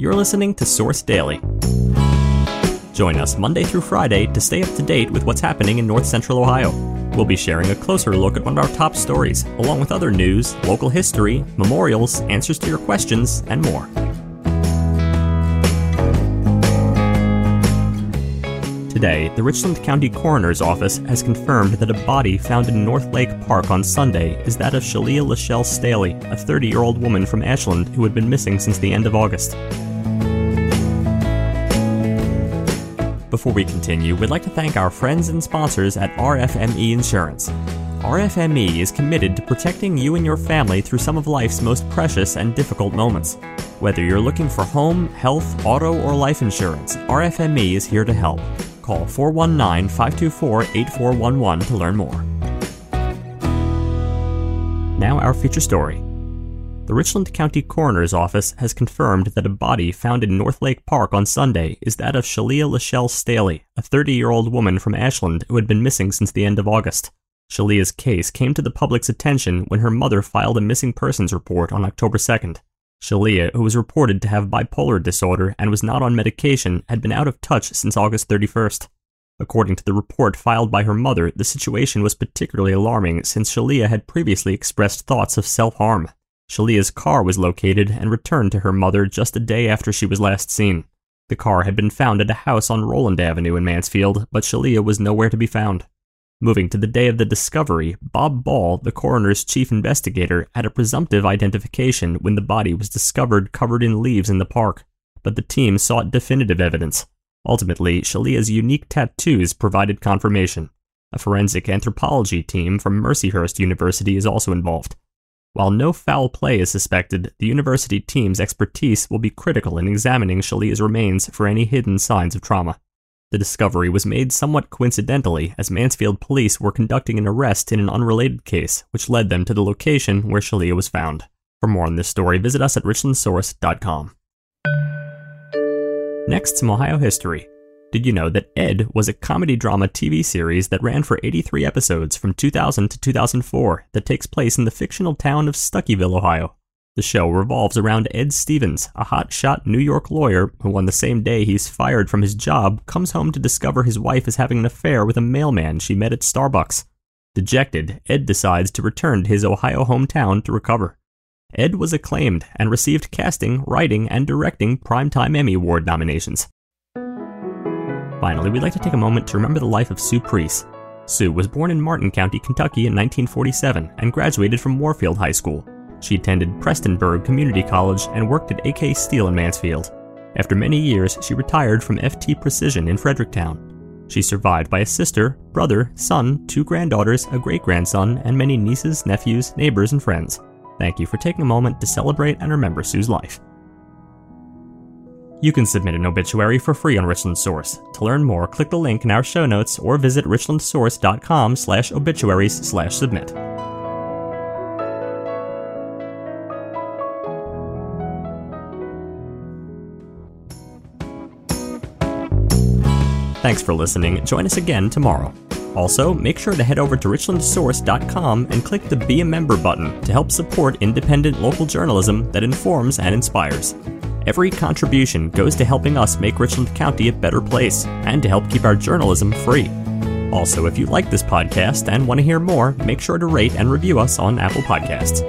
You're listening to Source Daily. Join us Monday through Friday to stay up to date with what's happening in North Central Ohio. We'll be sharing a closer look at one of our top stories, along with other news, local history, memorials, answers to your questions, and more. Today, the Richland County Coroner's Office has confirmed that a body found in North Lake Park on Sunday is that of Shealeah Lachelle Staley, a 30 year old woman from Ashland who had been missing since the end of August. Before we continue, we'd like to thank our friends and sponsors at RFME Insurance. RFME is committed to protecting you and your family through some of life's most precious and difficult moments. Whether you're looking for home, health, auto, or life insurance, RFME is here to help. Call 419 524 8411 to learn more. Now, our feature story. The Richland County Coroner's Office has confirmed that a body found in North Lake Park on Sunday is that of Shealeah Lachelle Staley, a 30 year old woman from Ashland who had been missing since the end of August. Shealeah's case came to the public's attention when her mother filed a missing persons report on October 2nd. Shealeah, who was reported to have bipolar disorder and was not on medication, had been out of touch since August 31st. According to the report filed by her mother, the situation was particularly alarming since Shealeah had previously expressed thoughts of self harm. Shealeah's car was located and returned to her mother just a day after she was last seen. The car had been found at a house on Roland Avenue in Mansfield, but Shealeah was nowhere to be found. Moving to the day of the discovery, Bob Ball, the coroner's chief investigator, had a presumptive identification when the body was discovered covered in leaves in the park, but the team sought definitive evidence. Ultimately, Shealeah's unique tattoos provided confirmation. A forensic anthropology team from Mercyhurst University is also involved. While no foul play is suspected, the university team's expertise will be critical in examining Shealeah's remains for any hidden signs of trauma. The discovery was made somewhat coincidentally as Mansfield police were conducting an arrest in an unrelated case, which led them to the location where Shealeah was found. For more on this story, visit us at richlandsource.com. Next, some Ohio history. Did you know that Ed was a comedy drama TV series that ran for 83 episodes from 2000 to 2004 that takes place in the fictional town of Stuckeyville, Ohio? The show revolves around Ed Stevens, a hotshot New York lawyer who, on the same day he's fired from his job, comes home to discover his wife is having an affair with a mailman she met at Starbucks. Dejected, Ed decides to return to his Ohio hometown to recover. Ed was acclaimed and received casting, writing, and directing Primetime Emmy Award nominations. Finally, we'd like to take a moment to remember the life of Sue Preece. Sue was born in Martin County, Kentucky in 1947 and graduated from Warfield High School. She attended Prestonsburg Community College and worked at AK Steel in Mansfield. After many years, she retired from FT Precision in Fredericktown. She's survived by a sister, brother, son, two granddaughters, a great grandson, and many nieces, nephews, neighbors, and friends. Thank you for taking a moment to celebrate and remember Sue's life. You can submit an obituary for free on Richland Source. To learn more, click the link in our show notes or visit richlandsource.com slash obituaries slash submit. Thanks for listening. Join us again tomorrow. Also, make sure to head over to richlandsource.com and click the Be a Member button to help support independent local journalism that informs and inspires. Every contribution goes to helping us make Richland County a better place and to help keep our journalism free. Also, if you like this podcast and want to hear more, make sure to rate and review us on Apple Podcasts.